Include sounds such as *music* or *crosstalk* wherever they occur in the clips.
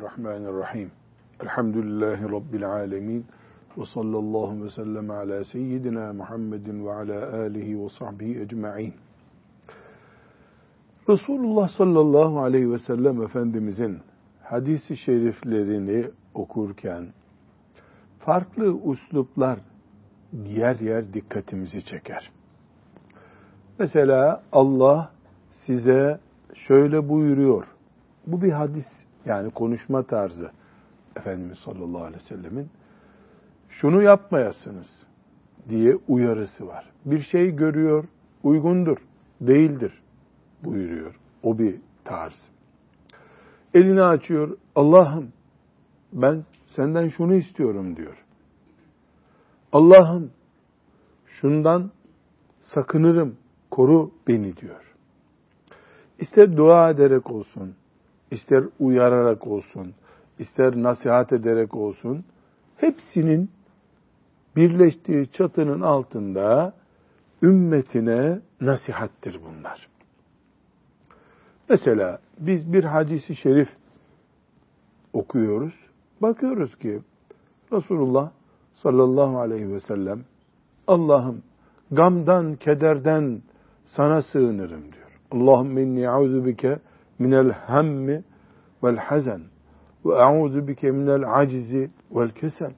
Bismillahirrahmanirrahim. Elhamdülillahi Rabbil alemin. Ve sallallahu ve sellem ala seyyidina Muhammedin ve ala alihi ve sahbihi ecma'in. Resulullah sallallahu aleyhi ve sellem Efendimizin hadisi şeriflerini okurken farklı usluplar yer yer dikkatimizi çeker. Mesela Allah size şöyle buyuruyor. Bu bir hadis yani konuşma tarzı Efendimiz sallallahu aleyhi ve sellemin şunu yapmayasınız diye uyarısı var. Bir şey görüyor, uygundur, değildir buyuruyor. O bir tarz. Elini açıyor, Allah'ım ben senden şunu istiyorum diyor. Allah'ım şundan sakınırım, koru beni diyor. İster dua ederek olsun, ister uyararak olsun, ister nasihat ederek olsun, hepsinin birleştiği çatının altında ümmetine nasihattir bunlar. Mesela biz bir hadisi şerif okuyoruz. Bakıyoruz ki Resulullah sallallahu aleyhi ve sellem Allah'ım gamdan, kederden sana sığınırım diyor. Allahümme inni auzu bike minel hammi vel hazen ve a'udhu bike minel acizi vel kesel.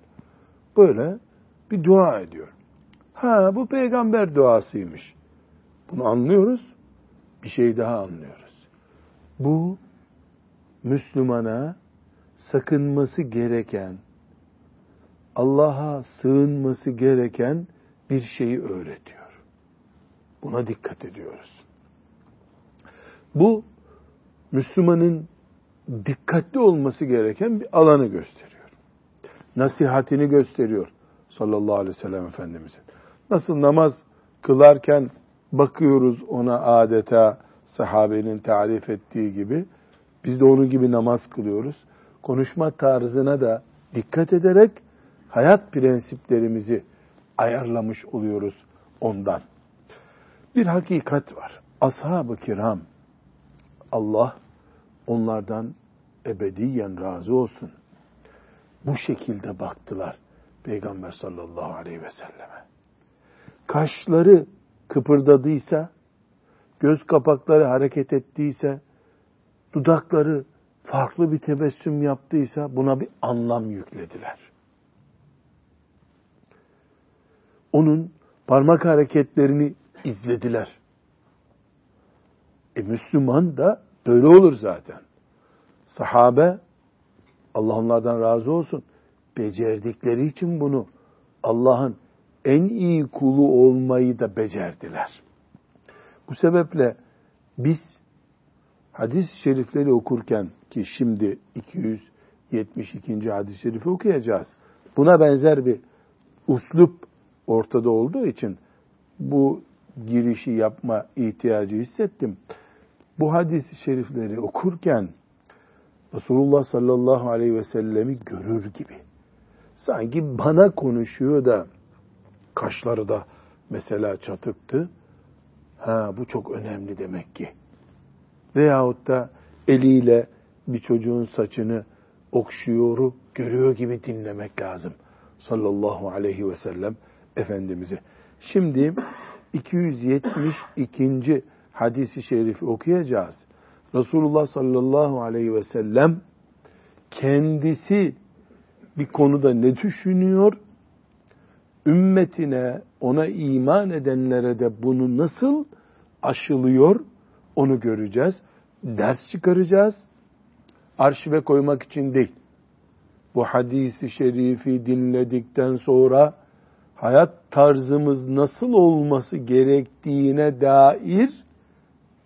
Böyle bir dua ediyor. Ha bu peygamber duasıymış. Bunu anlıyoruz. Bir şey daha anlıyoruz. Bu Müslümana sakınması gereken, Allah'a sığınması gereken bir şeyi öğretiyor. Buna dikkat ediyoruz. Bu Müslümanın dikkatli olması gereken bir alanı gösteriyor. Nasihatini gösteriyor sallallahu aleyhi ve sellem Efendimizin. Nasıl namaz kılarken bakıyoruz ona adeta sahabenin tarif ettiği gibi biz de onun gibi namaz kılıyoruz. Konuşma tarzına da dikkat ederek hayat prensiplerimizi ayarlamış oluyoruz ondan. Bir hakikat var. Ashab-ı kiram Allah onlardan ebediyen razı olsun. Bu şekilde baktılar Peygamber sallallahu aleyhi ve selleme. Kaşları kıpırdadıysa, göz kapakları hareket ettiyse, dudakları farklı bir tebessüm yaptıysa buna bir anlam yüklediler. Onun parmak hareketlerini izlediler. E Müslüman da böyle olur zaten. Sahabe, Allah onlardan razı olsun, becerdikleri için bunu Allah'ın en iyi kulu olmayı da becerdiler. Bu sebeple biz hadis-i şerifleri okurken ki şimdi 272. hadis-i şerifi okuyacağız. Buna benzer bir uslup ortada olduğu için bu girişi yapma ihtiyacı hissettim. Bu hadis-i şerifleri okurken Resulullah sallallahu aleyhi ve sellemi görür gibi. Sanki bana konuşuyor da kaşları da mesela çatıktı. Ha bu çok önemli demek ki. Veyahut da eliyle bir çocuğun saçını okşuyoru görüyor gibi dinlemek lazım. Sallallahu aleyhi ve sellem Efendimiz'i. Şimdi 272. hadisi şerifi okuyacağız. Resulullah sallallahu aleyhi ve sellem kendisi bir konuda ne düşünüyor? Ümmetine, ona iman edenlere de bunu nasıl aşılıyor? Onu göreceğiz. Ders çıkaracağız. Arşive koymak için değil. Bu hadisi şerifi dinledikten sonra hayat tarzımız nasıl olması gerektiğine dair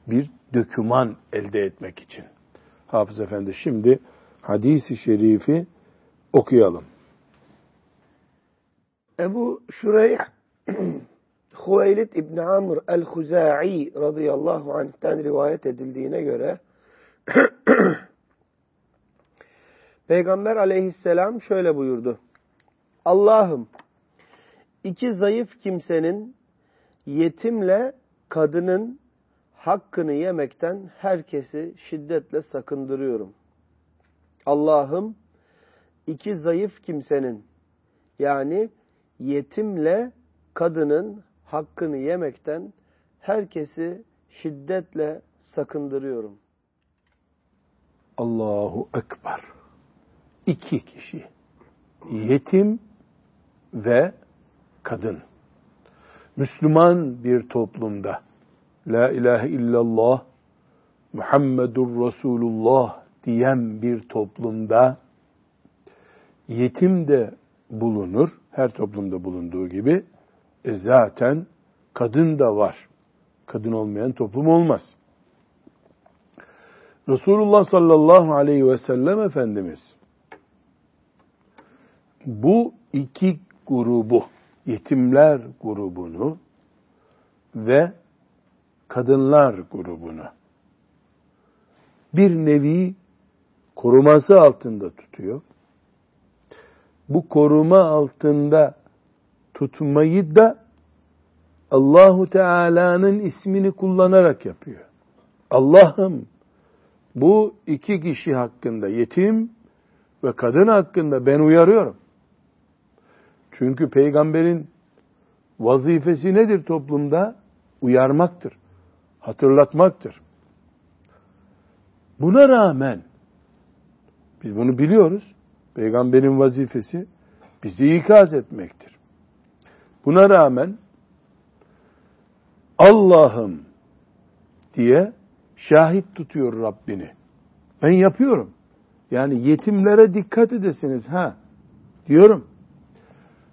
bir döküman elde etmek için. Hafız Efendi şimdi hadisi şerifi okuyalım. Ebu Şureyh *clears throat* Hüveylid İbni Amr el-Huza'i radıyallahu anh'ten rivayet edildiğine göre *clears throat* Peygamber aleyhisselam şöyle buyurdu. Allah'ım iki zayıf kimsenin yetimle kadının hakkını yemekten herkesi şiddetle sakındırıyorum. Allah'ım iki zayıf kimsenin yani yetimle kadının hakkını yemekten herkesi şiddetle sakındırıyorum. Allahu Ekber. İki kişi. Yetim ve kadın. Müslüman bir toplumda La ilahe illallah Muhammedur Resulullah diyen bir toplumda yetim de bulunur. Her toplumda bulunduğu gibi. E zaten kadın da var. Kadın olmayan toplum olmaz. Resulullah sallallahu aleyhi ve sellem Efendimiz bu iki grubu, yetimler grubunu ve kadınlar grubunu bir nevi koruması altında tutuyor. Bu koruma altında tutmayı da Allahu Teala'nın ismini kullanarak yapıyor. Allah'ım bu iki kişi hakkında yetim ve kadın hakkında ben uyarıyorum. Çünkü peygamberin vazifesi nedir toplumda? Uyarmaktır, hatırlatmaktır. Buna rağmen biz bunu biliyoruz. Peygamberin vazifesi bizi ikaz etmektir. Buna rağmen Allah'ım diye şahit tutuyor Rabbini. Ben yapıyorum. Yani yetimlere dikkat edesiniz ha diyorum.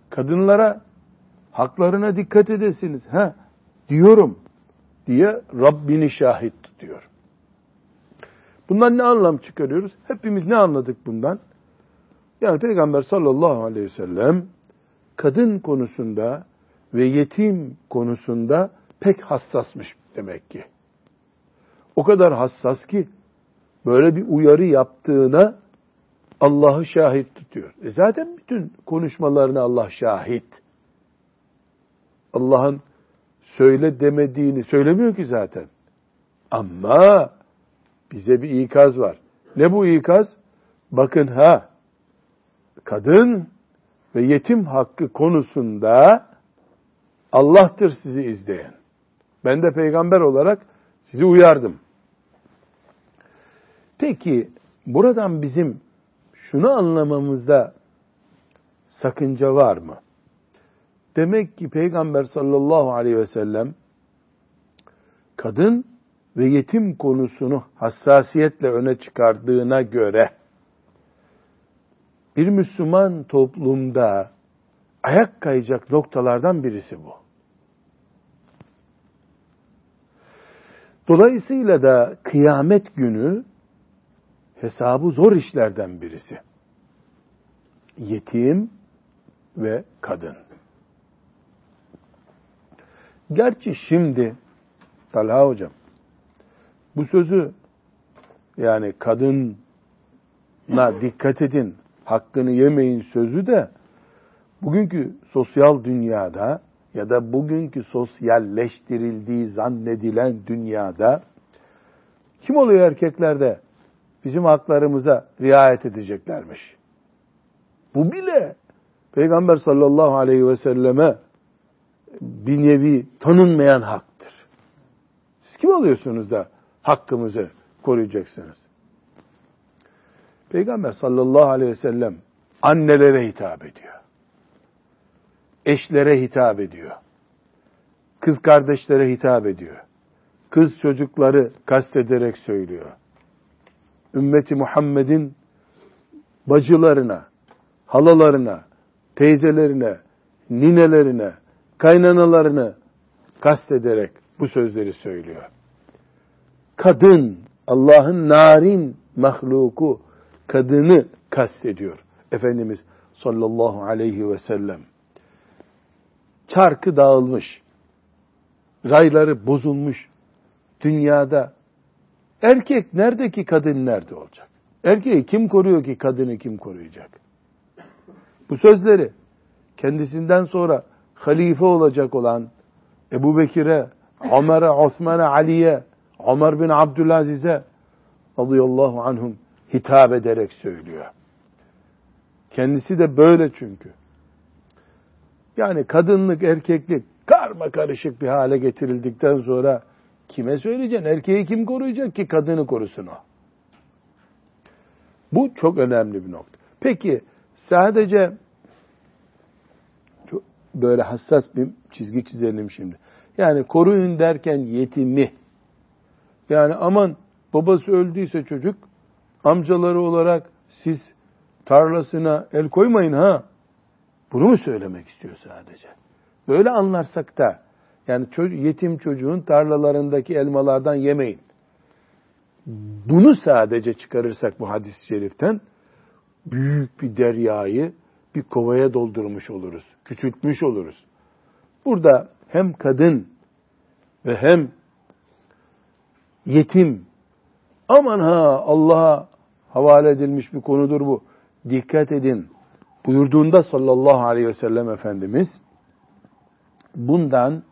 Kadınlara haklarına dikkat edesiniz ha diyorum diye Rabbini şahit tutuyor. Bundan ne anlam çıkarıyoruz? Hepimiz ne anladık bundan? Yani Peygamber sallallahu aleyhi ve sellem kadın konusunda ve yetim konusunda pek hassasmış demek ki. O kadar hassas ki böyle bir uyarı yaptığına Allah'ı şahit tutuyor. E zaten bütün konuşmalarına Allah şahit. Allah'ın söyle demediğini söylemiyor ki zaten. Ama bize bir ikaz var. Ne bu ikaz? Bakın ha, kadın ve yetim hakkı konusunda Allah'tır sizi izleyen. Ben de peygamber olarak sizi uyardım. Peki buradan bizim şunu anlamamızda sakınca var mı? Demek ki Peygamber sallallahu aleyhi ve sellem kadın ve yetim konusunu hassasiyetle öne çıkardığına göre bir Müslüman toplumda ayak kayacak noktalardan birisi bu. Dolayısıyla da kıyamet günü hesabı zor işlerden birisi. Yetim ve kadın. Gerçi şimdi Talha hocam bu sözü yani kadına *laughs* dikkat edin, hakkını yemeyin sözü de bugünkü sosyal dünyada ya da bugünkü sosyalleştirildiği zannedilen dünyada kim oluyor erkeklerde? Bizim haklarımıza riayet edeceklermiş. Bu bile Peygamber sallallahu aleyhi ve selleme bir nevi tanınmayan haktır. Siz kim oluyorsunuz da hakkımızı koruyacaksınız? Peygamber sallallahu aleyhi ve sellem annelere hitap ediyor. Eşlere hitap ediyor. Kız kardeşlere hitap ediyor. Kız çocukları kastederek söylüyor. Ümmeti Muhammed'in bacılarına, halalarına, teyzelerine, ninelerine, kaynanalarını kastederek bu sözleri söylüyor. Kadın, Allah'ın narin mahluku, kadını kastediyor. Efendimiz sallallahu aleyhi ve sellem. Çarkı dağılmış, rayları bozulmuş dünyada erkek nerede ki kadın nerede olacak? Erkeği kim koruyor ki kadını kim koruyacak? Bu sözleri kendisinden sonra halife olacak olan Ebu Bekir'e, Ömer'e, Osman'a, Ali'ye, Ömer bin Abdülaziz'e radıyallahu anhum hitap ederek söylüyor. Kendisi de böyle çünkü. Yani kadınlık, erkeklik karma karışık bir hale getirildikten sonra kime söyleyeceksin? Erkeği kim koruyacak ki kadını korusun o? Bu çok önemli bir nokta. Peki sadece böyle hassas bir çizgi çizelim şimdi. Yani koruyun derken yetimi. Yani aman babası öldüyse çocuk amcaları olarak siz tarlasına el koymayın ha. Bunu mu söylemek istiyor sadece? Böyle anlarsak da yani yetim çocuğun tarlalarındaki elmalardan yemeyin. Bunu sadece çıkarırsak bu hadis-i şeriften büyük bir deryayı bir kovaya doldurmuş oluruz. Küçültmüş oluruz. Burada hem kadın ve hem yetim aman ha Allah'a havale edilmiş bir konudur bu. Dikkat edin. Buyurduğunda sallallahu aleyhi ve sellem Efendimiz bundan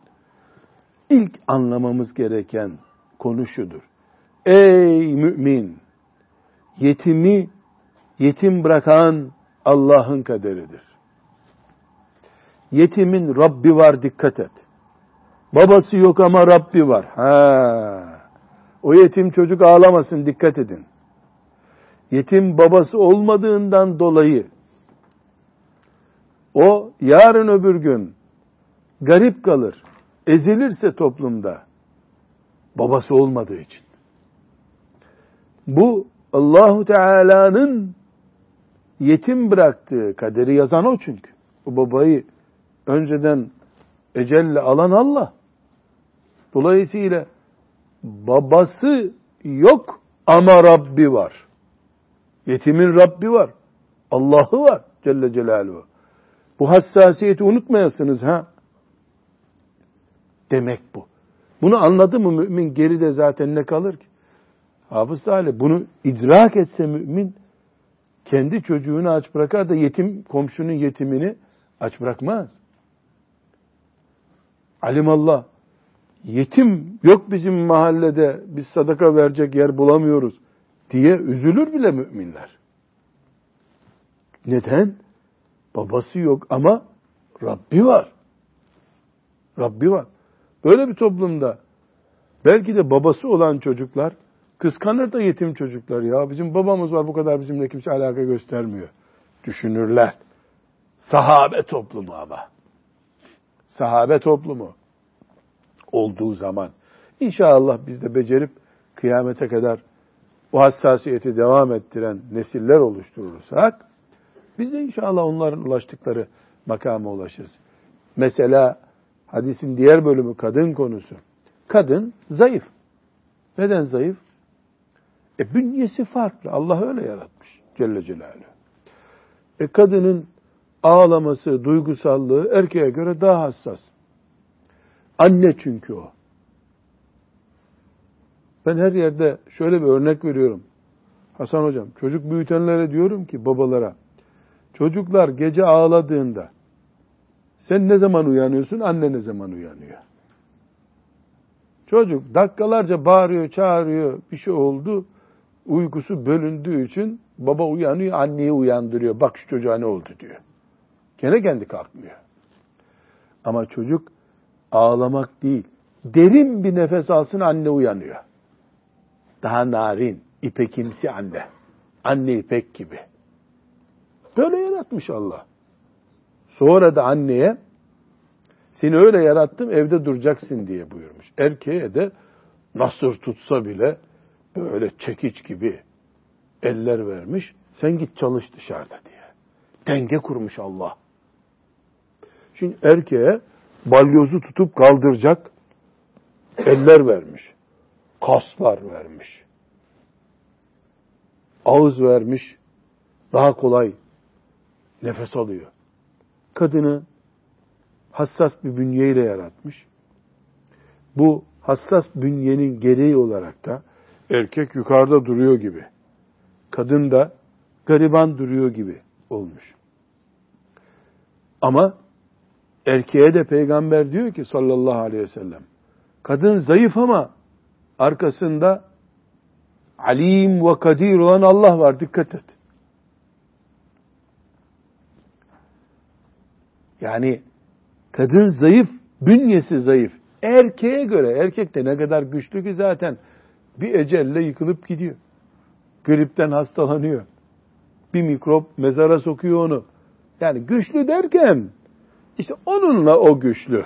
ilk anlamamız gereken konu şudur. Ey mümin! Yetimi yetim bırakan Allah'ın kaderidir. Yetimin Rabbi var dikkat et. Babası yok ama Rabbi var. Ha. O yetim çocuk ağlamasın dikkat edin. Yetim babası olmadığından dolayı o yarın öbür gün garip kalır, ezilirse toplumda babası olmadığı için. Bu Allahu Teala'nın yetim bıraktığı kaderi yazan o çünkü. O babayı önceden ecelle alan Allah. Dolayısıyla babası yok ama Rabbi var. Yetimin Rabbi var. Allah'ı var Celle Celaluhu. Bu hassasiyeti unutmayasınız ha. Demek bu. Bunu anladı mı mümin geride zaten ne kalır ki? Hafız Salih bunu idrak etse mümin kendi çocuğunu aç bırakar da yetim komşunun yetimini aç bırakmaz. Alimallah yetim yok bizim mahallede biz sadaka verecek yer bulamıyoruz diye üzülür bile müminler. Neden? Babası yok ama Rabbi var. Rabbi var. Böyle bir toplumda belki de babası olan çocuklar kıskanır da yetim çocuklar ya bizim babamız var bu kadar bizimle kimse alaka göstermiyor. Düşünürler. Sahabe toplumu ama. Sahabe toplumu olduğu zaman inşallah biz de becerip kıyamete kadar bu hassasiyeti devam ettiren nesiller oluşturursak biz de inşallah onların ulaştıkları makama ulaşırız. Mesela hadisin diğer bölümü kadın konusu. Kadın zayıf. Neden zayıf? E bünyesi farklı. Allah öyle yaratmış Celle Celaluhu. E kadının ağlaması, duygusallığı erkeğe göre daha hassas. Anne çünkü o. Ben her yerde şöyle bir örnek veriyorum. Hasan hocam, çocuk büyütenlere diyorum ki babalara, çocuklar gece ağladığında sen ne zaman uyanıyorsun, anne ne zaman uyanıyor? Çocuk dakikalarca bağırıyor, çağırıyor, bir şey oldu, uykusu bölündüğü için baba uyanıyor, anneyi uyandırıyor. Bak şu çocuğa ne oldu diyor. Gene kendi kalkmıyor. Ama çocuk ağlamak değil, derin bir nefes alsın anne uyanıyor. Daha narin, ipekimsi anne. Anne ipek gibi. Böyle yaratmış Allah. Sonra da anneye seni öyle yarattım evde duracaksın diye buyurmuş. Erkeğe de nasır tutsa bile böyle çekiç gibi eller vermiş. Sen git çalış dışarıda diye. Denge kurmuş Allah. Şimdi erkeğe balyozu tutup kaldıracak eller vermiş. Kaslar vermiş. Ağız vermiş. Daha kolay nefes alıyor. Kadını hassas bir bünyeyle yaratmış. Bu hassas bünyenin gereği olarak da erkek yukarıda duruyor gibi. Kadın da gariban duruyor gibi olmuş. Ama erkeğe de peygamber diyor ki sallallahu aleyhi ve sellem kadın zayıf ama arkasında alim ve kadir olan Allah var. Dikkat et. Yani kadın zayıf, bünyesi zayıf. Erkeğe göre, erkek de ne kadar güçlü ki zaten bir ecelle yıkılıp gidiyor. Gripten hastalanıyor. Bir mikrop mezara sokuyor onu. Yani güçlü derken işte onunla o güçlü.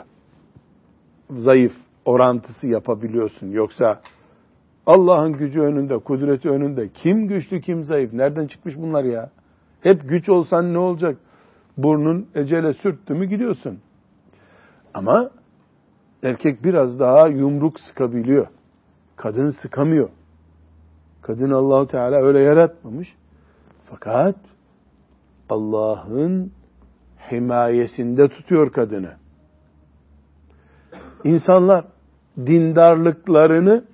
Zayıf orantısı yapabiliyorsun. Yoksa Allah'ın gücü önünde, kudreti önünde kim güçlü kim zayıf? Nereden çıkmış bunlar ya? Hep güç olsan ne olacak? Burnun ecele sürttü mü gidiyorsun. Ama erkek biraz daha yumruk sıkabiliyor. Kadın sıkamıyor. Kadın Allahu Teala öyle yaratmamış. Fakat Allah'ın himayesinde tutuyor kadını. İnsanlar dindarlıklarını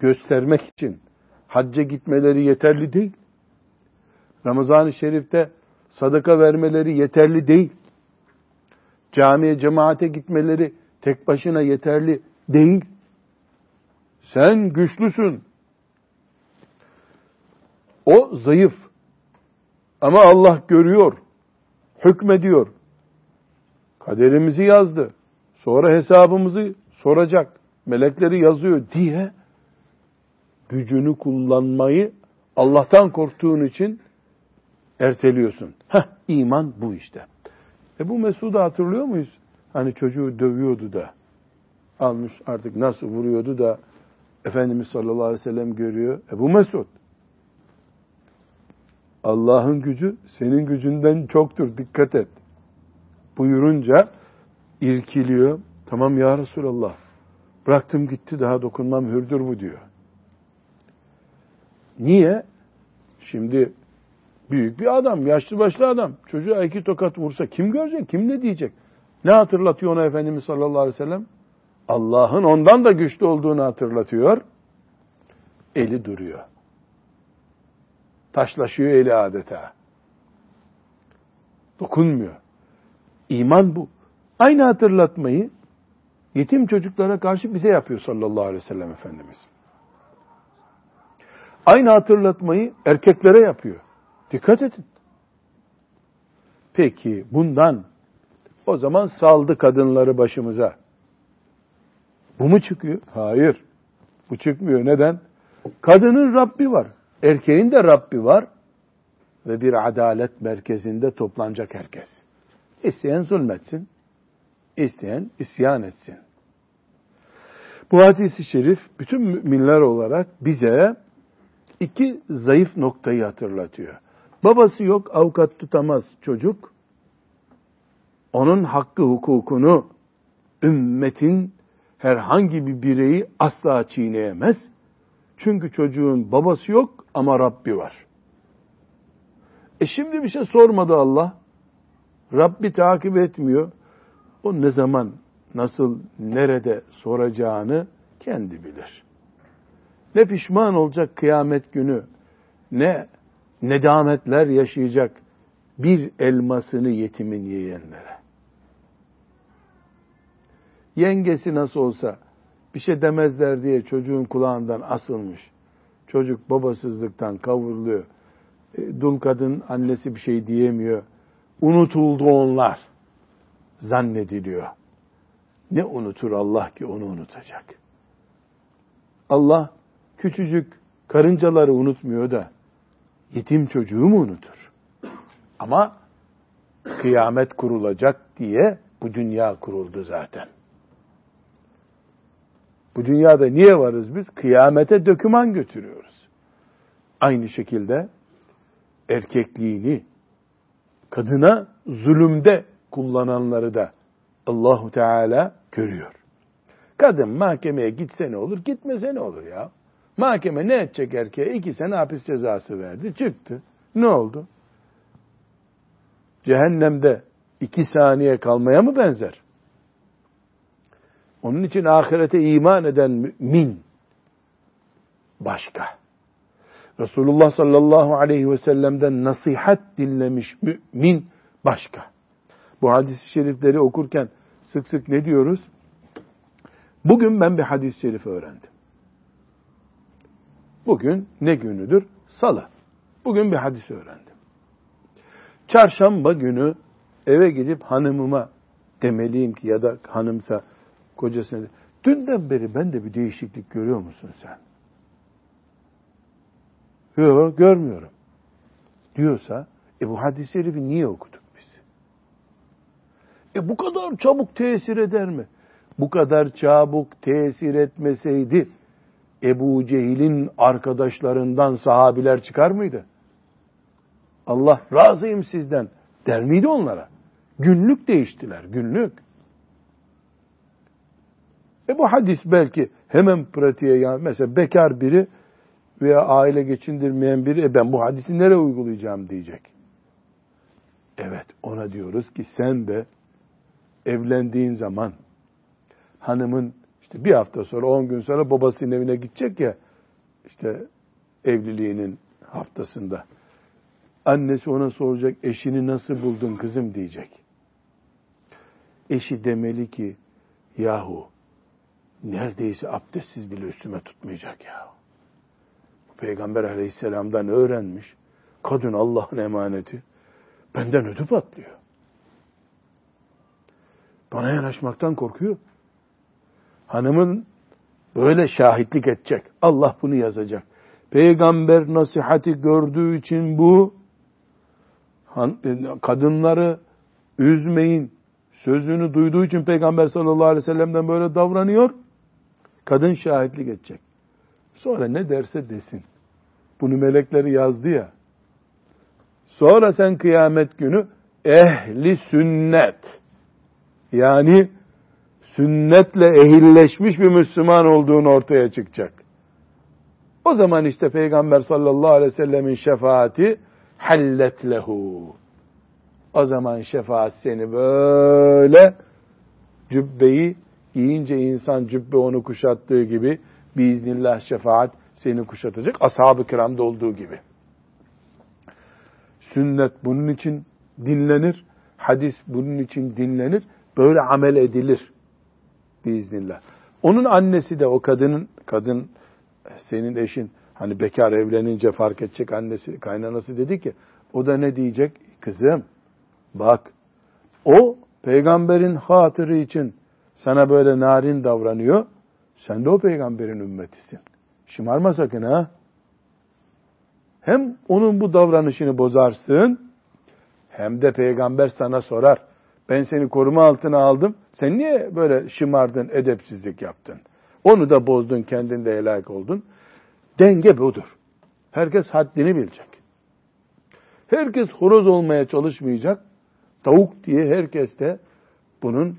göstermek için hacca gitmeleri yeterli değil. Ramazan-ı Şerif'te sadaka vermeleri yeterli değil. Camiye, cemaate gitmeleri tek başına yeterli değil. Sen güçlüsün. O zayıf. Ama Allah görüyor, hükmediyor. Kaderimizi yazdı. Sonra hesabımızı soracak. Melekleri yazıyor diye gücünü kullanmayı Allah'tan korktuğun için erteliyorsun. Heh, iman bu işte. E bu Mesud'u hatırlıyor muyuz? Hani çocuğu dövüyordu da almış artık nasıl vuruyordu da Efendimiz sallallahu aleyhi ve sellem görüyor. E bu Mesud. Allah'ın gücü senin gücünden çoktur dikkat et. Buyurunca irkiliyor. Tamam ya Resulallah. Bıraktım gitti daha dokunmam hürdür bu diyor. Niye? Şimdi büyük bir adam, yaşlı başlı adam. Çocuğa iki tokat vursa kim görecek, kim ne diyecek? Ne hatırlatıyor ona Efendimiz sallallahu aleyhi ve sellem? Allah'ın ondan da güçlü olduğunu hatırlatıyor. Eli duruyor. Taşlaşıyor eli adeta. Dokunmuyor. İman bu. Aynı hatırlatmayı yetim çocuklara karşı bize yapıyor sallallahu aleyhi ve sellem Efendimiz. Aynı hatırlatmayı erkeklere yapıyor. Dikkat edin. Peki bundan o zaman saldı kadınları başımıza. Bu mu çıkıyor? Hayır. Bu çıkmıyor. Neden? Kadının Rabbi var. Erkeğin de Rabbi var. Ve bir adalet merkezinde toplanacak herkes. İsteyen zulmetsin. isteyen isyan etsin. Bu hadisi şerif bütün müminler olarak bize iki zayıf noktayı hatırlatıyor. Babası yok, avukat tutamaz çocuk. Onun hakkı hukukunu ümmetin herhangi bir bireyi asla çiğneyemez. Çünkü çocuğun babası yok ama Rabbi var. E şimdi bir şey sormadı Allah. Rabbi takip etmiyor. O ne zaman, nasıl, nerede soracağını kendi bilir. Ne pişman olacak kıyamet günü, ne nedametler yaşayacak bir elmasını yetimin yiyenlere. Yengesi nasıl olsa bir şey demezler diye çocuğun kulağından asılmış. Çocuk babasızlıktan kavruluyor. E, dul kadın annesi bir şey diyemiyor. Unutuldu onlar. Zannediliyor. Ne unutur Allah ki onu unutacak? Allah küçücük karıncaları unutmuyor da yetim çocuğu mu unutur? Ama kıyamet kurulacak diye bu dünya kuruldu zaten. Bu dünyada niye varız biz? Kıyamete döküman götürüyoruz. Aynı şekilde erkekliğini kadına zulümde kullananları da Allahu Teala görüyor. Kadın mahkemeye gitse ne olur, gitmese ne olur ya? Mahkeme ne edecek erkeğe? İki sene hapis cezası verdi, çıktı. Ne oldu? Cehennemde iki saniye kalmaya mı benzer? Onun için ahirete iman eden mümin başka. Resulullah sallallahu aleyhi ve sellem'den nasihat dinlemiş mümin başka. Bu hadis-i şerifleri okurken sık sık ne diyoruz? Bugün ben bir hadis-i şerif öğrendim. Bugün ne günüdür? Salı. Bugün bir hadis öğrendim. Çarşamba günü eve gidip hanımıma demeliyim ki ya da hanımsa kocasına dünden beri ben de bir değişiklik görüyor musun sen? Yok görmüyorum. Diyorsa e bu hadis-i şerifi niye okuduk biz? E bu kadar çabuk tesir eder mi? Bu kadar çabuk tesir etmeseydi Ebu Cehil'in arkadaşlarından sahabiler çıkar mıydı? Allah razıyım sizden der miydi onlara? Günlük değiştiler, günlük. E bu hadis belki hemen pratiğe yani mesela bekar biri veya aile geçindirmeyen biri e ben bu hadisi nereye uygulayacağım diyecek. Evet ona diyoruz ki sen de evlendiğin zaman hanımın işte bir hafta sonra on gün sonra babasının evine gidecek ya işte evliliğinin haftasında. Annesi ona soracak eşini nasıl buldun kızım diyecek. Eşi demeli ki yahu neredeyse abdestsiz bile üstüme tutmayacak ya. Peygamber aleyhisselamdan öğrenmiş. Kadın Allah'ın emaneti. Benden ödü patlıyor. Bana yanaşmaktan korkuyor. Hanımın böyle şahitlik edecek. Allah bunu yazacak. Peygamber nasihati gördüğü için bu kadınları üzmeyin sözünü duyduğu için Peygamber sallallahu aleyhi ve sellem'den böyle davranıyor. Kadın şahitlik edecek. Sonra ne derse desin. Bunu melekleri yazdı ya. Sonra sen kıyamet günü ehli sünnet yani sünnetle ehilleşmiş bir Müslüman olduğunu ortaya çıkacak. O zaman işte Peygamber sallallahu aleyhi ve sellemin şefaati hallet lehu. O zaman şefaat seni böyle cübbeyi giyince insan cübbe onu kuşattığı gibi biiznillah şefaat seni kuşatacak. Ashab-ı kiramda olduğu gibi. Sünnet bunun için dinlenir. Hadis bunun için dinlenir. Böyle amel edilir. Biiznillah. Onun annesi de o kadının, kadın senin eşin hani bekar evlenince fark edecek annesi, kaynanası dedi ki o da ne diyecek? Kızım bak o peygamberin hatırı için sana böyle narin davranıyor. Sen de o peygamberin ümmetisin. Şımarma sakın ha. Hem onun bu davranışını bozarsın, hem de peygamber sana sorar. Ben seni koruma altına aldım. Sen niye böyle şımardın, edepsizlik yaptın? Onu da bozdun, kendin de helak oldun. Denge budur. Herkes haddini bilecek. Herkes horoz olmaya çalışmayacak. Tavuk diye herkes de bunun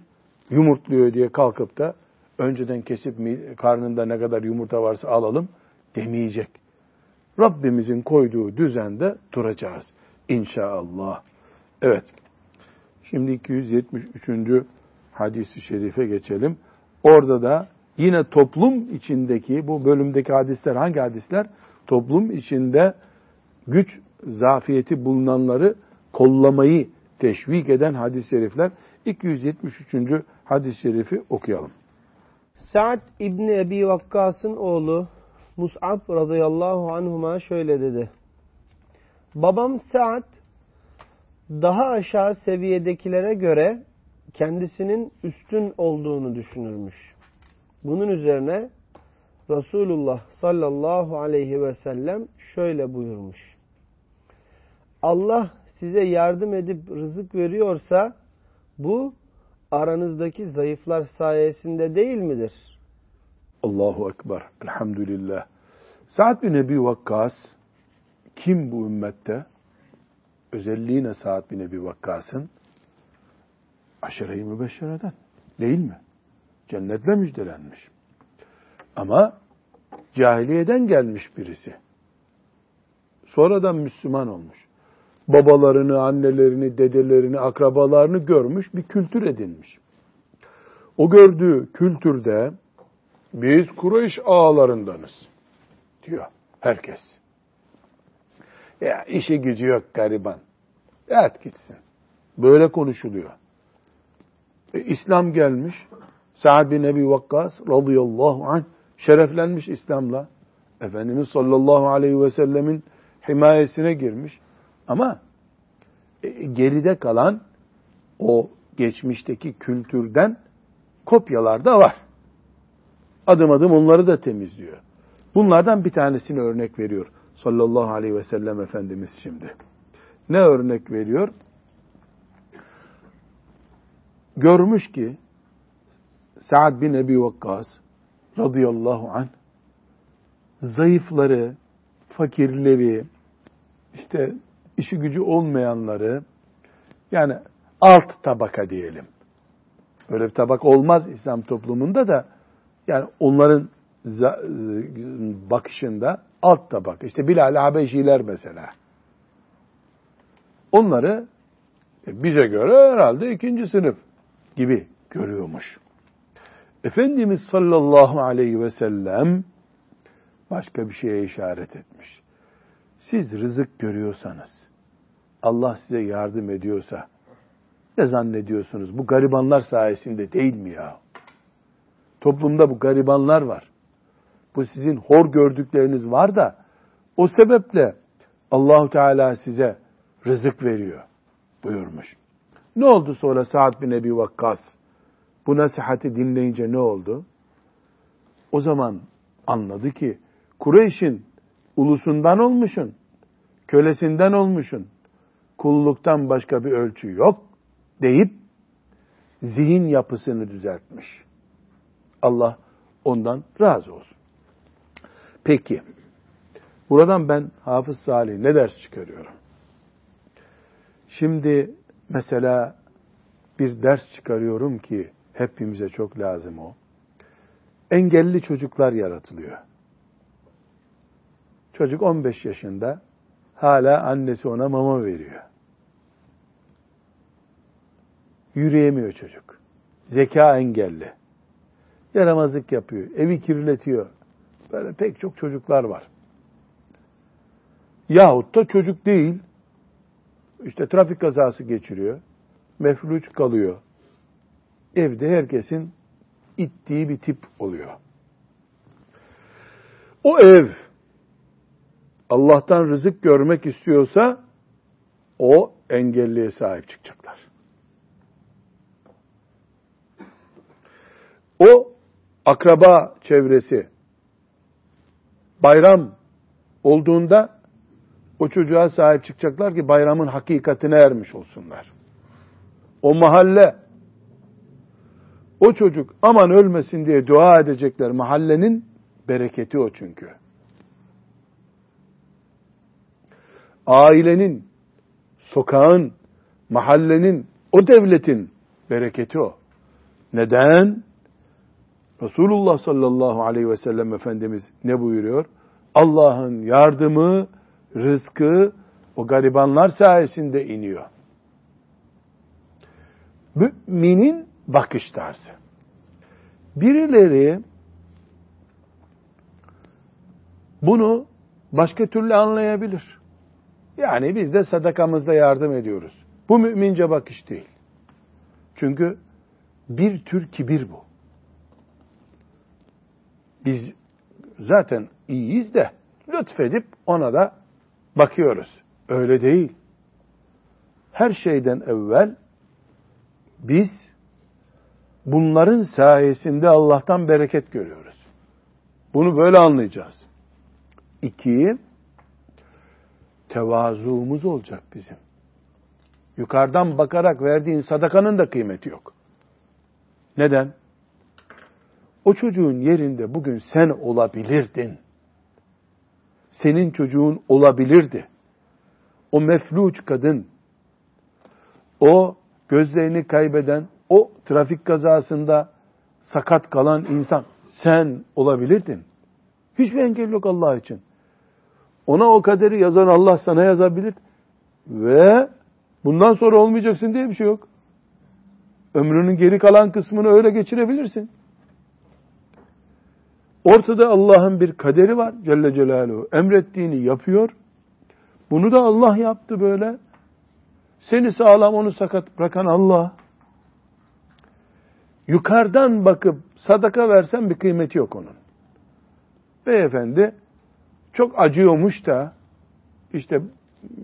yumurtluyor diye kalkıp da önceden kesip karnında ne kadar yumurta varsa alalım demeyecek. Rabbimizin koyduğu düzende duracağız. İnşallah. Evet. Şimdi 273. hadisi şerife geçelim. Orada da yine toplum içindeki bu bölümdeki hadisler hangi hadisler? Toplum içinde güç zafiyeti bulunanları kollamayı teşvik eden hadis-i şerifler. 273. hadis-i şerifi okuyalım. Sa'd İbni Ebi Vakkas'ın oğlu Mus'ab radıyallahu anhuma şöyle dedi. Babam Sa'd daha aşağı seviyedekilere göre kendisinin üstün olduğunu düşünürmüş. Bunun üzerine Resulullah sallallahu aleyhi ve sellem şöyle buyurmuş. Allah size yardım edip rızık veriyorsa bu aranızdaki zayıflar sayesinde değil midir? Allahu Ekber. Elhamdülillah. Sa'd bin Ebi Vakkas kim bu ümmette? Özelliği ne Sa'd bin Ebi Vakkas'ın? Aşere-i mübeşşereden. Değil mi? Cennetle müjdelenmiş. Ama cahiliyeden gelmiş birisi. Sonradan Müslüman olmuş. Babalarını, annelerini, dedelerini, akrabalarını görmüş, bir kültür edinmiş. O gördüğü kültürde biz Kureyş ağalarındanız diyor herkes. Ya işi gücü yok gariban. Evet gitsin. Böyle konuşuluyor. E, İslam gelmiş. Sa'd bin Ebi Vakkas radıyallahu anh şereflenmiş İslam'la. Efendimiz sallallahu aleyhi ve sellemin himayesine girmiş. Ama e, geride kalan o geçmişteki kültürden kopyalar da var. Adım adım onları da temizliyor. Bunlardan bir tanesini örnek veriyor sallallahu aleyhi ve sellem Efendimiz şimdi. Ne örnek veriyor? Görmüş ki Sa'd bin Ebi Vakkas radıyallahu anh zayıfları, fakirleri, işte işi gücü olmayanları yani alt tabaka diyelim. Öyle bir tabak olmaz İslam toplumunda da yani onların bakışında alt tabak. İşte Bilal Habeşiler mesela. Onları e, bize göre herhalde ikinci sınıf gibi görüyormuş. Efendimiz sallallahu aleyhi ve sellem başka bir şeye işaret etmiş. Siz rızık görüyorsanız, Allah size yardım ediyorsa, ne zannediyorsunuz? Bu garibanlar sayesinde değil mi ya? Toplumda bu garibanlar var. Bu sizin hor gördükleriniz var da o sebeple Allahu Teala size rızık veriyor buyurmuş. Ne oldu sonra Sa'd bin Ebi Vakkas? Bu nasihati dinleyince ne oldu? O zaman anladı ki Kureyş'in ulusundan olmuşun, kölesinden olmuşun, kulluktan başka bir ölçü yok deyip zihin yapısını düzeltmiş. Allah ondan razı olsun. Peki, buradan ben Hafız Salih ne ders çıkarıyorum? Şimdi mesela bir ders çıkarıyorum ki hepimize çok lazım o. Engelli çocuklar yaratılıyor. Çocuk 15 yaşında hala annesi ona mama veriyor. Yürüyemiyor çocuk. Zeka engelli. Yaramazlık yapıyor. Evi kirletiyor. Böyle pek çok çocuklar var. Yahut da çocuk değil. İşte trafik kazası geçiriyor. Mefluç kalıyor. Evde herkesin ittiği bir tip oluyor. O ev Allah'tan rızık görmek istiyorsa o engelliye sahip çıkacaklar. O akraba çevresi bayram olduğunda o çocuğa sahip çıkacaklar ki bayramın hakikatine ermiş olsunlar. O mahalle o çocuk aman ölmesin diye dua edecekler. Mahallenin bereketi o çünkü. Ailenin, sokağın, mahallenin, o devletin bereketi o. Neden? Resulullah sallallahu aleyhi ve sellem Efendimiz ne buyuruyor? Allah'ın yardımı, rızkı o garibanlar sayesinde iniyor. Müminin bakış tarzı. Birileri bunu başka türlü anlayabilir. Yani biz de sadakamızda yardım ediyoruz. Bu mümince bakış değil. Çünkü bir tür kibir bu. Biz zaten iyiyiz de lütfedip ona da bakıyoruz. Öyle değil. Her şeyden evvel biz bunların sayesinde Allah'tan bereket görüyoruz. Bunu böyle anlayacağız. İki, tevazuumuz olacak bizim. Yukarıdan bakarak verdiğin sadakanın da kıymeti yok. Neden? O çocuğun yerinde bugün sen olabilirdin. Senin çocuğun olabilirdi. O mefluç kadın, o gözlerini kaybeden, o trafik kazasında sakat kalan insan sen olabilirdin. Hiçbir engel yok Allah için. Ona o kaderi yazan Allah sana yazabilir. Ve bundan sonra olmayacaksın diye bir şey yok. Ömrünün geri kalan kısmını öyle geçirebilirsin. Ortada Allah'ın bir kaderi var Celle Celaluhu. Emrettiğini yapıyor. Bunu da Allah yaptı böyle. Seni sağlam onu sakat bırakan Allah. Yukarıdan bakıp sadaka versen bir kıymeti yok onun. Beyefendi çok acıyormuş da işte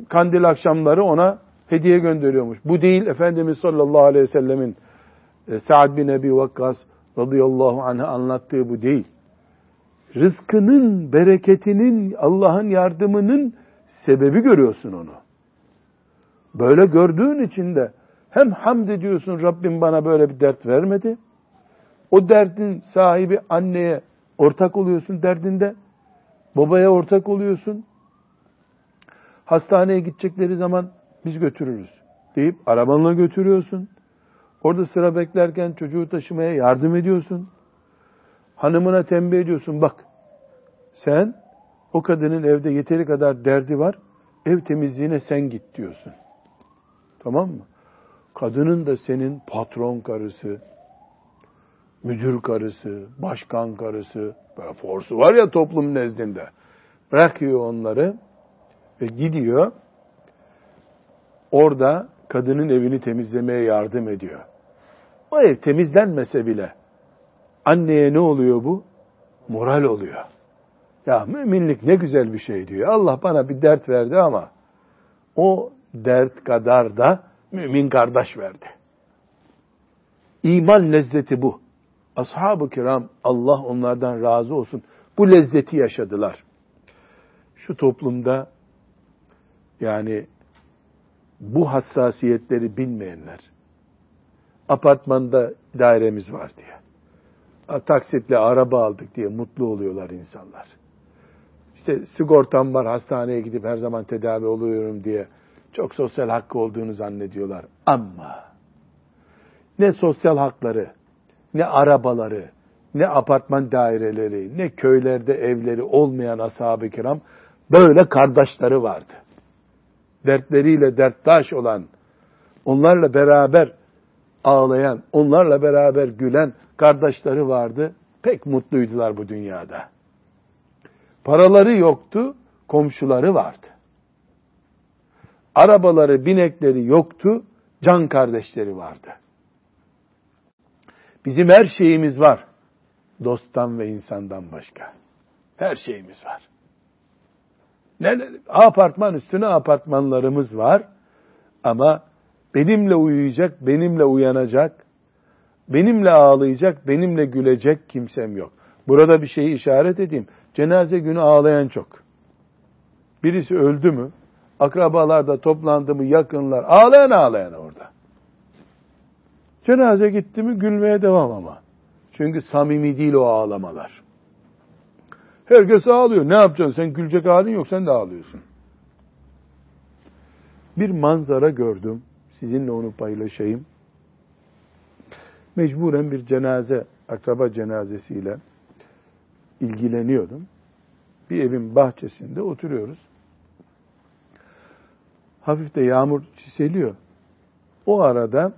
kandil akşamları ona hediye gönderiyormuş. Bu değil Efendimiz sallallahu aleyhi ve sellemin e, Sa'd bin Ebi Vakkas radıyallahu anh'a anlattığı bu değil. Rızkının, bereketinin, Allah'ın yardımının sebebi görüyorsun onu. Böyle gördüğün için de hem hamd ediyorsun Rabbim bana böyle bir dert vermedi. O derdin sahibi anneye ortak oluyorsun derdinde. Babaya ortak oluyorsun. Hastaneye gidecekleri zaman biz götürürüz deyip arabanla götürüyorsun. Orada sıra beklerken çocuğu taşımaya yardım ediyorsun. Hanımına tembih ediyorsun. Bak sen o kadının evde yeteri kadar derdi var. Ev temizliğine sen git diyorsun. Tamam mı? Kadının da senin patron karısı, müdür karısı, başkan karısı, forsu var ya toplum nezdinde. Bırakıyor onları ve gidiyor. Orada kadının evini temizlemeye yardım ediyor. O ev temizlenmese bile anneye ne oluyor bu? Moral oluyor. Ya müminlik ne güzel bir şey diyor. Allah bana bir dert verdi ama o dert kadar da mümin kardeş verdi. İman lezzeti bu. Ashab-ı kiram Allah onlardan razı olsun. Bu lezzeti yaşadılar. Şu toplumda yani bu hassasiyetleri bilmeyenler apartmanda dairemiz var diye taksitle araba aldık diye mutlu oluyorlar insanlar. İşte sigortam var hastaneye gidip her zaman tedavi oluyorum diye çok sosyal hakkı olduğunu zannediyorlar. Ama ne sosyal hakları, ne arabaları, ne apartman daireleri, ne köylerde evleri olmayan ashab-ı kiram böyle kardeşleri vardı. Dertleriyle derttaş olan, onlarla beraber ağlayan, onlarla beraber gülen kardeşleri vardı. Pek mutluydular bu dünyada. Paraları yoktu, komşuları vardı. Arabaları, binekleri yoktu, can kardeşleri vardı. Bizim her şeyimiz var. Dosttan ve insandan başka. Her şeyimiz var. Ne, apartman üstüne apartmanlarımız var. Ama benimle uyuyacak, benimle uyanacak, benimle ağlayacak, benimle gülecek kimsem yok. Burada bir şeyi işaret edeyim. Cenaze günü ağlayan çok. Birisi öldü mü, akrabalar da toplandı mı, yakınlar, ağlayan ağlayan orada. Cenaze gitti mi gülmeye devam ama. Çünkü samimi değil o ağlamalar. Herkes ağlıyor. Ne yapacaksın? Sen gülecek halin yok. Sen de ağlıyorsun. Bir manzara gördüm. Sizinle onu paylaşayım. Mecburen bir cenaze, akraba cenazesiyle ilgileniyordum. Bir evin bahçesinde oturuyoruz. Hafif de yağmur çiseliyor. O arada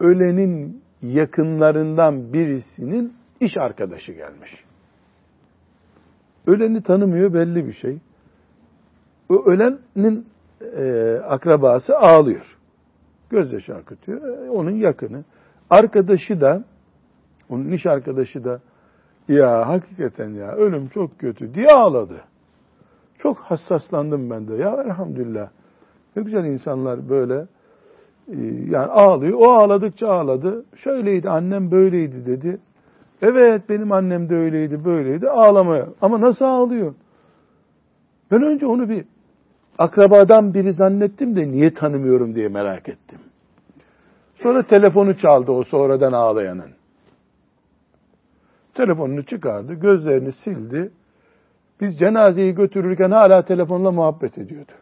ölenin yakınlarından birisinin iş arkadaşı gelmiş. Öleni tanımıyor belli bir şey. O ölenin e, akrabası ağlıyor. Gözyaşı akıtıyor. E, onun yakını. Arkadaşı da, onun iş arkadaşı da ya hakikaten ya ölüm çok kötü diye ağladı. Çok hassaslandım ben de. Ya elhamdülillah. Ne güzel insanlar böyle yani ağlıyor. O ağladıkça ağladı. Şöyleydi annem böyleydi dedi. Evet benim annem de öyleydi böyleydi ağlamaya. Ama nasıl ağlıyor? Ben önce onu bir akrabadan biri zannettim de niye tanımıyorum diye merak ettim. Sonra telefonu çaldı o sonradan ağlayanın. Telefonunu çıkardı, gözlerini sildi. Biz cenazeyi götürürken hala telefonla muhabbet ediyordu.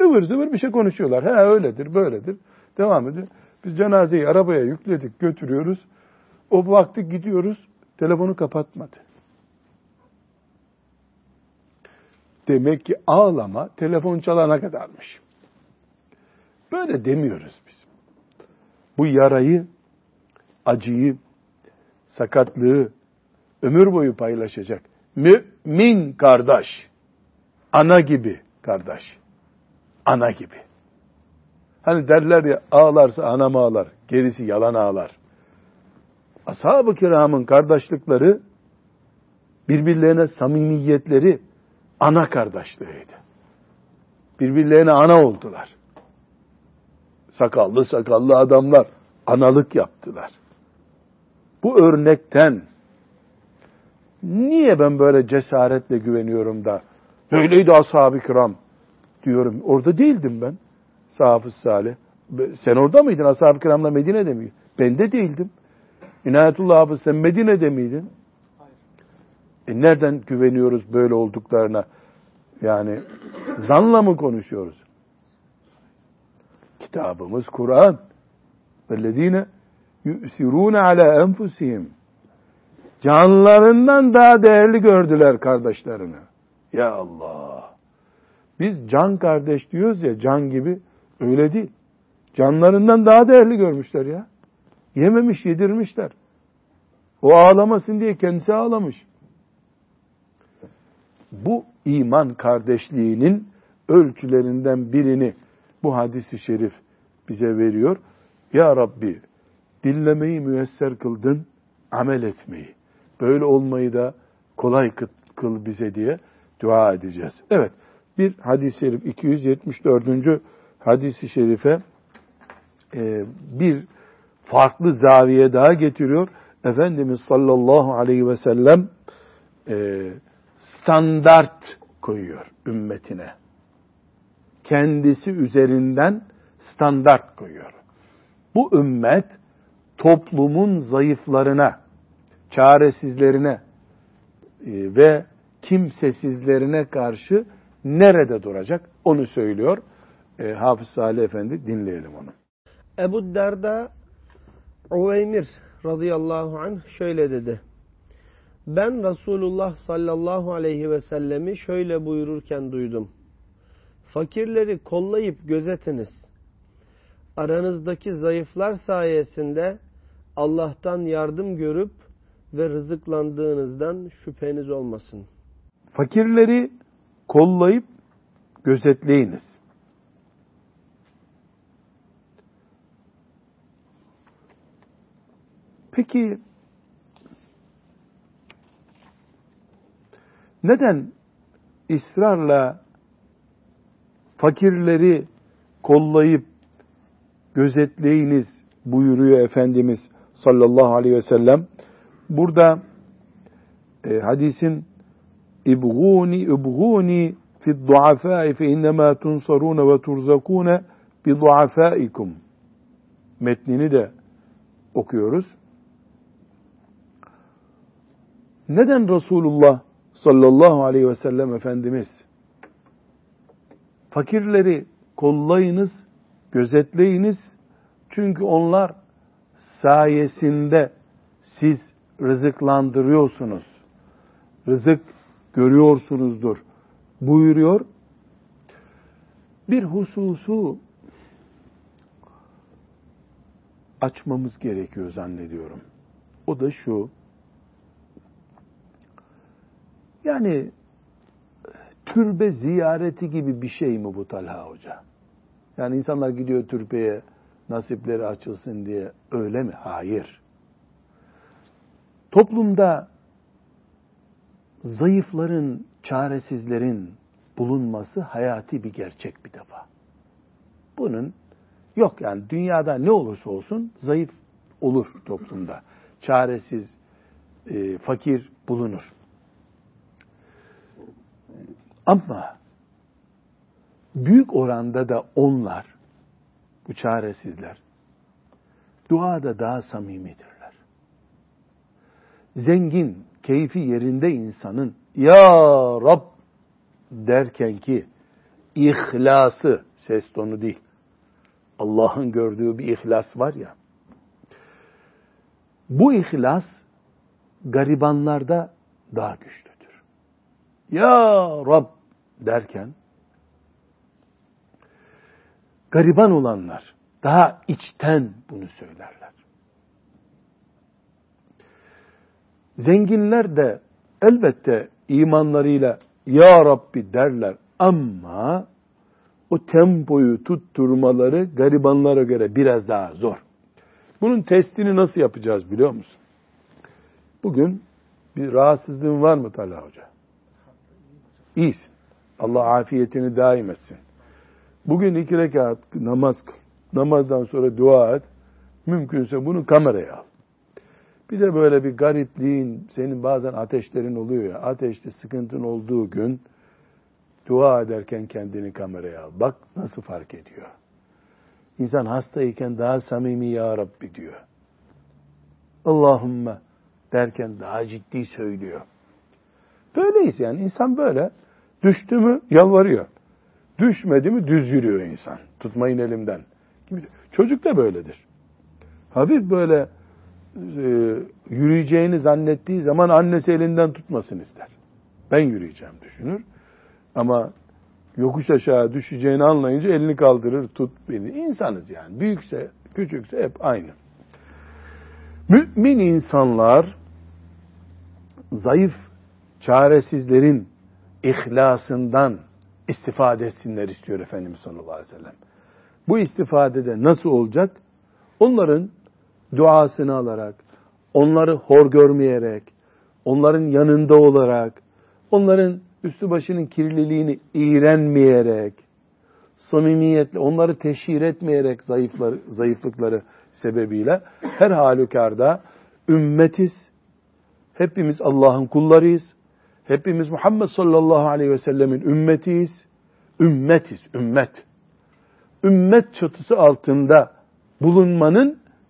Ivır zıvır bir şey konuşuyorlar. He öyledir, böyledir. Devam ediyor. Biz cenazeyi arabaya yükledik, götürüyoruz. O vakti gidiyoruz, telefonu kapatmadı. Demek ki ağlama telefon çalana kadarmış. Böyle demiyoruz biz. Bu yarayı, acıyı, sakatlığı ömür boyu paylaşacak. Mümin kardeş, ana gibi kardeş, ana gibi. Hani derler ya ağlarsa anam ağlar, gerisi yalan ağlar. Ashab-ı kiramın kardeşlikleri Birbirlerine samimiyetleri ana kardeşliğiydi. Birbirlerine ana oldular. Sakallı sakallı adamlar analık yaptılar. Bu örnekten niye ben böyle cesaretle güveniyorum da böyleydi ashab-ı kiram diyorum. Orada değildim ben. Sahafız Salih. Sen orada mıydın? Ashab-ı kiramla Medine'de miydin? Ben de değildim. İnayetullah Hafız sen Medine'de miydin? Hayır. E nereden güveniyoruz böyle olduklarına? Yani zanla mı konuşuyoruz? Kitabımız Kur'an. Vellezine yu'sirûne ala enfusihim. Canlarından daha değerli gördüler kardeşlerini. Ya Allah! Biz can kardeş diyoruz ya, can gibi. Öyle değil. Canlarından daha değerli görmüşler ya. Yememiş, yedirmişler. O ağlamasın diye kendisi ağlamış. Bu iman kardeşliğinin ölçülerinden birini bu hadisi şerif bize veriyor. Ya Rabbi dinlemeyi müyesser kıldın, amel etmeyi. Böyle olmayı da kolay kıl bize diye dua edeceğiz. Evet, bir hadis-i şerif 274. hadis-i şerife e, bir farklı zaviye daha getiriyor. Efendimiz sallallahu aleyhi ve sellem e, standart koyuyor ümmetine. Kendisi üzerinden standart koyuyor. Bu ümmet toplumun zayıflarına, çaresizlerine e, ve kimsesizlerine karşı nerede duracak onu söylüyor. E, Hafız Salih Efendi dinleyelim onu. Ebu Derda Uveymir radıyallahu anh şöyle dedi. Ben Resulullah sallallahu aleyhi ve sellemi şöyle buyururken duydum. Fakirleri kollayıp gözetiniz. Aranızdaki zayıflar sayesinde Allah'tan yardım görüp ve rızıklandığınızdan şüpheniz olmasın. Fakirleri kollayıp gözetleyiniz. Peki neden ısrarla fakirleri kollayıp gözetleyiniz buyuruyor Efendimiz sallallahu aleyhi ve sellem. Burada e, hadisin ibguni ibguni fi duafai fe innema tunsaruna ve turzakuna bi duafaikum metnini de okuyoruz. Neden Resulullah sallallahu aleyhi ve sellem Efendimiz fakirleri kollayınız, gözetleyiniz çünkü onlar sayesinde siz rızıklandırıyorsunuz. Rızık görüyorsunuzdur buyuruyor. Bir hususu açmamız gerekiyor zannediyorum. O da şu. Yani türbe ziyareti gibi bir şey mi bu Talha Hoca? Yani insanlar gidiyor türbeye nasipleri açılsın diye öyle mi? Hayır. Toplumda zayıfların, çaresizlerin bulunması hayati bir gerçek bir defa. Bunun yok yani dünyada ne olursa olsun zayıf olur toplumda. Çaresiz, e, fakir bulunur. Ama büyük oranda da onlar, bu çaresizler, duada daha samimidirler. Zengin, keyfi yerinde insanın Ya Rab derken ki ihlası, ses tonu değil, Allah'ın gördüğü bir ihlas var ya, bu ihlas garibanlarda daha güçlüdür. Ya Rab derken gariban olanlar daha içten bunu söylerler. Zenginler de elbette imanlarıyla Ya Rabbi derler ama o tempoyu tutturmaları garibanlara göre biraz daha zor. Bunun testini nasıl yapacağız biliyor musun? Bugün Bir rahatsızlığın var mı Talha Hoca? İyisin. Allah afiyetini daim etsin. Bugün iki rekat namaz kıl. Namazdan sonra dua et. Mümkünse bunu kameraya al. Bir de böyle bir garipliğin, senin bazen ateşlerin oluyor ya, ateşte sıkıntın olduğu gün dua ederken kendini kameraya al. Bak nasıl fark ediyor. İnsan hastayken daha samimi ya Rabbi diyor. Allahümme derken daha ciddi söylüyor. Böyleyiz yani. insan böyle. Düştü mü yalvarıyor. Düşmedi mi düz yürüyor insan. Tutmayın elimden. Çocuk da böyledir. Hafif böyle yürüyeceğini zannettiği zaman annesi elinden tutmasın ister. Ben yürüyeceğim düşünür. Ama yokuş aşağı düşeceğini anlayınca elini kaldırır, tut beni. İnsanız yani. Büyükse, küçükse hep aynı. Mümin insanlar zayıf, çaresizlerin ihlasından istifade etsinler istiyor Efendimiz sallallahu aleyhi ve sellem. Bu istifadede nasıl olacak? Onların duasını alarak, onları hor görmeyerek, onların yanında olarak, onların üstü başının kirliliğini iğrenmeyerek, samimiyetle, onları teşhir etmeyerek zayıflar, zayıflıkları sebebiyle her halükarda ümmetiz, hepimiz Allah'ın kullarıyız, hepimiz Muhammed sallallahu aleyhi ve sellemin ümmetiyiz, ümmetiz, ümmet. Ümmet çatısı altında bulunmanın